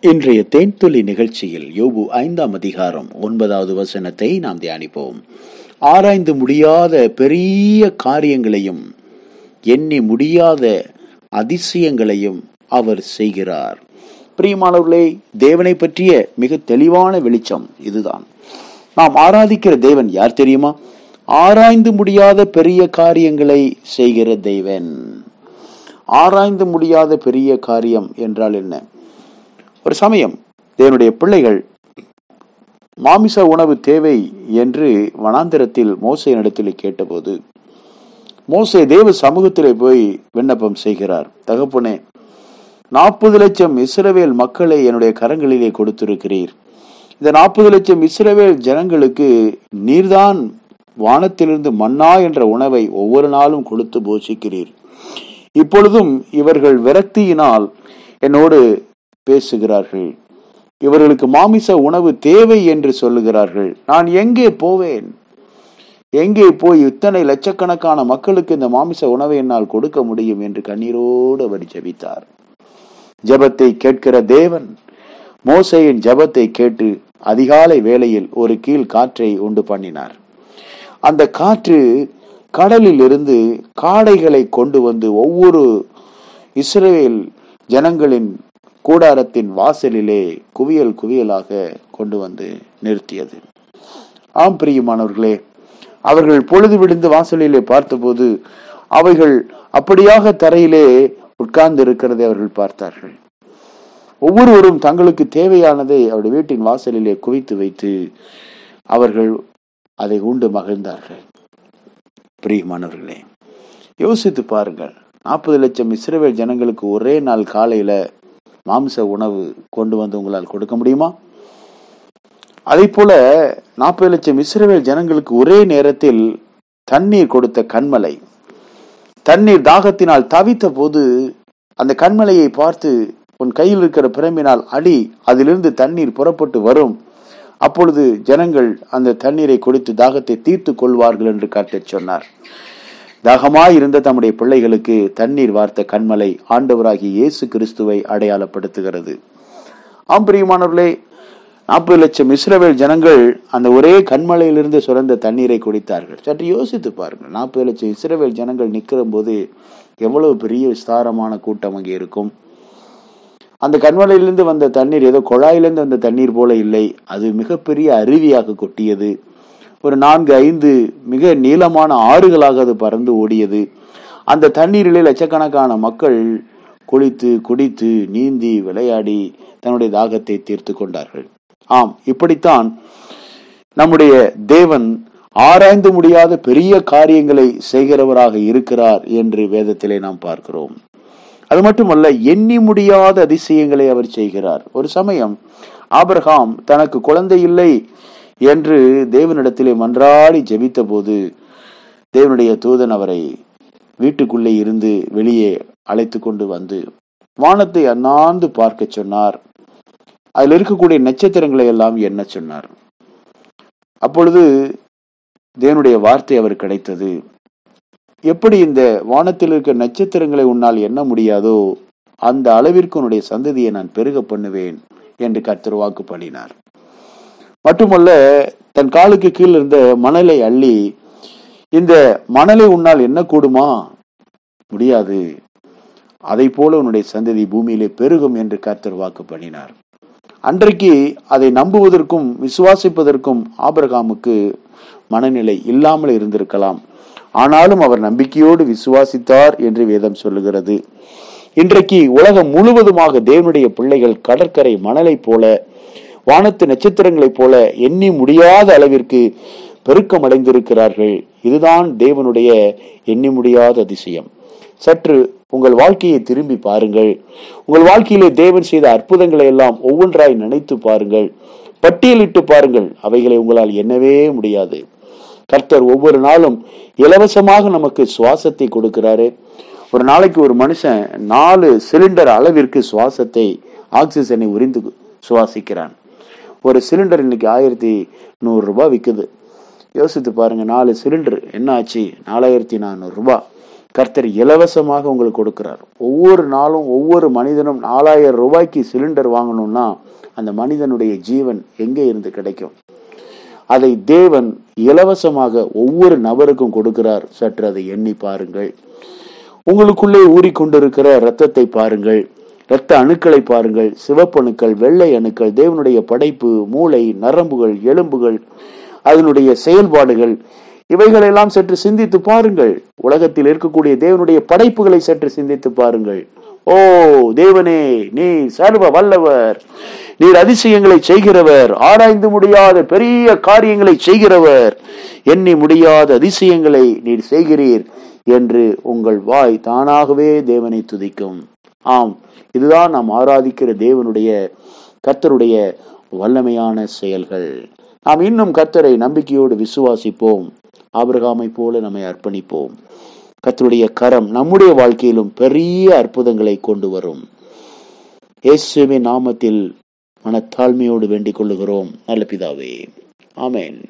இன்றைய தேன்துளி நிகழ்ச்சியில் யோபு ஐந்தாம் அதிகாரம் ஒன்பதாவது வசனத்தை நாம் தியானிப்போம். ஆராய்ந்து முடியாத பெரிய காரியங்களையும் எண்ணி முடியாத அதிசயங்களையும் அவர் செய்கிறார். பிரியமானவர்களே தேவனை பற்றிய மிக தெளிவான வெளிச்சம் இதுதான். நாம் ஆராதிக்கிற தேவன் யார் தெரியுமா? ஆராய்ந்து முடியாத பெரிய காரியங்களை செய்கிற தேவன். ஆராய்ந்து முடியாத பெரிய காரியம் என்றால் என்ன? ஒரு சமயம் தேவனுடைய பிள்ளைகள் மாமிச உணவு தேவை என்று வனாந்திரத்தில் மோசை இடத்தில் கேட்டபோது மோசை தேவ சமூகத்திலே போய் விண்ணப்பம் செய்கிறார். தகப்பனே நாற்பது லட்சம் இஸ்ரவேல் மக்களை என்னுடைய கரங்களிலே கொடுத்திருக்கிறீர். இந்த நாற்பது லட்சம் இஸ்ரவேல் ஜனங்களுக்கு நீர்தான் வானத்திலிருந்து மன்னா என்ற உணவை ஒவ்வொரு நாளும் கொடுத்து போஷிக்கிறீர். இப்பொழுதும் இவர்கள் விரக்தியினால் என்னோடு பேசுகிறார்கள். இவர்களுக்கு மாமிச உணவு தேவை என்று சொல்லுகிறார்கள். நான் எங்கே போவேன்? எங்கே போய் இத்தனை லட்சக்கணக்கான மக்களுக்கு இந்த மாமிச உணவை என்னால் கொடுக்க முடியும் என்று கண்ணீரோடு அவர் ஜபித்தார். ஜெபத்தை கேட்கிற தேவன் மோசையின் ஜெபத்தை கேட்டு அதிகாலை வேளையில் ஒரு கீழ் காற்றை உண்டு பண்ணினார். அந்த காற்று கடலில் இருந்து காடைகளை கொண்டு வந்து ஒவ்வொரு இஸ்ரேல் ஜனங்களின் கூடாரத்தின் வாசலிலே குவியல் குவியலாக கொண்டு வந்து நிறுத்தியது. ஆம் பிரியுமானவர்களே அவர்கள் பொழுது விடுந்து வாசலிலே பார்த்தபோது அவைகள் அப்படியாக தரையிலே உட்கார்ந்து இருக்கிறதை அவர்கள் பார்த்தார்கள். ஒவ்வொருவரும் தங்களுக்கு தேவையானதை அவருடைய வீட்டின் வாசலிலே குவித்து வைத்து அவர்கள் அதை உண்டு மகிழ்ந்தார்கள். பிரியமானவர்களே யோசித்து பாருங்கள். நாற்பது லட்சம் இஸ்ரேவேல் ஜனங்களுக்கு ஒரே நாள் காலையில மாம்ச உணவு கொண்டு வந்து உங்களால் கொடுக்க முடியுமா? அதே போல நாற்பது லட்சம் இஸ்ரேல் ஜனங்களுக்கு ஒரே நேரத்தில் தண்ணீர் கொடுத்த கண்மலை தண்ணீர் தாகத்தினால் தவித்த போது அந்த கண்மலையை பார்த்து உன் கையில் இருக்கிற பிரம்பினால் அடி அதிலிருந்து தண்ணீர் புறப்பட்டு வரும். அப்பொழுது ஜனங்கள் அந்த தண்ணீரை குடித்து தாகத்தை தீர்த்து கொள்வார்கள் என்று காட்டச் சொன்னார். தாகமாய் இருந்த தம்முடைய பிள்ளைகளுக்கு தண்ணீர் வார்த்த கண்மலை ஆண்டவராகி இயேசு கிறிஸ்துவை அடையாளப்படுத்துகிறது. ஆம் பிரியமானவர்களே நாற்பது லட்சம் இஸ்ரவேல் ஜனங்கள் அந்த ஒரே கண்மலையிலிருந்து சுரந்த தண்ணீரை குடித்தார்கள். சற்று யோசித்து பாருங்கள். நாற்பது லட்சம் இஸ்ரவேல் ஜனங்கள் நிற்கிற போது எவ்வளவு பெரிய விஸ்தாரமான கூட்டம் அங்கே இருக்கும்? அந்த கண்மலையிலிருந்து வந்த தண்ணீர் ஏதோ குழாயிலிருந்து வந்த தண்ணீர் போல இல்லை. அது மிகப்பெரிய அருவியாக கொட்டியது. ஒரு நான்கு ஐந்து மிக நீளமான ஆறுகளாக அது பறந்து ஓடியது. அந்த தண்ணீரிலே லட்சக்கணக்கான மக்கள் குளித்து குடித்து நீந்தி விளையாடி தன்னுடைய தாகத்தை தீர்த்து கொண்டார்கள். ஆம் இப்படித்தான் நம்முடைய தேவன் ஆராய்ந்து முடியாத பெரிய காரியங்களை செய்கிறவராக இருக்கிறார் என்று வேதத்திலே நாம் பார்க்கிறோம். அது மட்டுமல்ல எண்ணி முடியாத அதிசயங்களை அவர் செய்கிறார். ஒரு சமயம் ஆபிரகாம் தனக்கு குழந்தை இல்லை என்று தேவனிடத்திலே மன்றாடி ஜெபித்த போது தேவனுடைய தூதன் அவரை வீட்டுக்குள்ளே இருந்து வெளியே அழைத்து கொண்டு வந்து வானத்தை அண்ணாந்து பார்க்க சொன்னார். அதில் இருக்கக்கூடிய நட்சத்திரங்களை எல்லாம் என்ன சொன்னார். அப்பொழுது தேவனுடைய வார்த்தை அவர் கிடைத்தது. எப்படி இந்த வானத்தில் இருக்க நட்சத்திரங்களை உன்னால் எண்ண முடியாதோ அந்த அளவிற்கு உன்னுடைய சந்ததியை நான் பெருக பண்ணுவேன் என்று கர்த்தர் வாக்கு பண்ணினார் மட்டுமல்ல தன் காலுக்கு கீழ் இருந்த மணலை அள்ளி இந்த மணலை உன்னால் என்ன கூடுமா? முடியாது. அதை போல உன்னுடைய சந்ததி பூமியிலே பெருகும் என்று கர்த்தர் வாக்கு பண்ணினார். அன்றைக்கு அதை நம்புவதற்கும் விசுவாசிப்பதற்கும் ஆபரகாமுக்கு மனநிலை இல்லாமல் இருந்திருக்கலாம். ஆனாலும் அவர் நம்பிக்கையோடு விசுவாசித்தார் என்று வேதம் சொல்லுகிறது. இன்றைக்கு உலகம் முழுவதுமாக தேவனுடைய பிள்ளைகள் கடற்கரை மணலை போல வானத்து நட்சத்திரங்களைப் போல எண்ணி முடியாத அளவிற்கு பெருக்கம் அடைந்திருக்கிறார்கள் இதுதான் தேவனுடைய எண்ணி முடியாத அதிசயம். சற்று உங்கள் வாழ்க்கையை திரும்பி பாருங்கள். உங்கள் வாழ்க்கையிலே தேவன் செய்த அற்புதங்களை எல்லாம் ஒவ்வொன்றாய் நினைத்து பாருங்கள். பட்டியலிட்டு பாருங்கள். அவைகளை உங்களால் எண்ணவே முடியாது. கர்த்தர் ஒவ்வொரு நாளும் இலவசமாக நமக்கு சுவாசத்தை கொடுக்கிறாரு. ஒரு நாளைக்கு ஒரு மனுஷன் நாலு சிலிண்டர் அளவிற்கு சுவாசத்தை ஆக்சிஜனை உறிந்து சுவாசிக்கிறான். ஒரு சிலிண்டர் இன்னைக்கு ஆயிரத்தி நூறு ரூபாய் விற்குது யோசித்து பாருங்க நாலு சிலிண்டர் என்ன ஆச்சு நாலாயிரத்தி நானூறு ரூபாய் கர்த்தர் இலவசமாக உங்களுக்கு கொடுக்கிறார். ஒவ்வொரு நாளும் ஒவ்வொரு மனிதனும் நாலாயிரம் ரூபாய்க்கு சிலிண்டர் வாங்கணும்னா அந்த மனிதனுடைய ஜீவன் எங்கே இருந்து கிடைக்கும்? அதை தேவன் இலவசமாக ஒவ்வொரு நபருக்கும் கொடுக்கிறார். சற்று அதை எண்ணி பாருங்கள். உங்களுக்குள்ளே ஊறிக்கொண்டிருக்கிற இரத்தத்தை பாருங்கள். இரத்த அணுக்களை பாருங்கள். சிவப்பணுக்கள் வெள்ளை அணுக்கள் தேவனுடைய படைப்பு மூளை நரம்புகள் எலும்புகள் அதனுடைய செயல்பாடுகள். இவைகளெல்லாம் சற்று சிந்தித்து பாருங்கள். உலகத்தில் இருக்கக்கூடிய தேவனுடைய படைப்புகளை சற்று சிந்தித்து பாருங்கள். ஓ தேவனே நீ சர்வ வல்லவர். நீர் அதிசயங்களை செய்கிறவர். ஆராய்ந்து முடியாத பெரிய காரியங்களை செய்கிறவர். எண்ணி முடியாத அதிசயங்களை நீர் செய்கிறீர் என்று உங்கள் வாய் தானாகவே தேவனை துதிக்கும். ஆம் இதுதான் நாம் ஆராதிக்கிற தேவனுடைய கர்த்தருடைய வல்லமையான செயல்கள். நாம் இன்னும் கர்த்தரை நம்பிக்கையோடு விசுவாசிப்போம். ஆபிரகாமை போல நம்மை அர்ப்பணிப்போம். கர்த்தருடைய கரம் நம்முடைய வாழ்க்கையிலும் பெரிய அற்புதங்களை கொண்டு வரும். இயேசுவின் நாமத்தில் மனத்தாழ்மையோடு வேண்டிக் கொள்ளுகிறோம். நல்ல பிதாவே. ஆமேன்.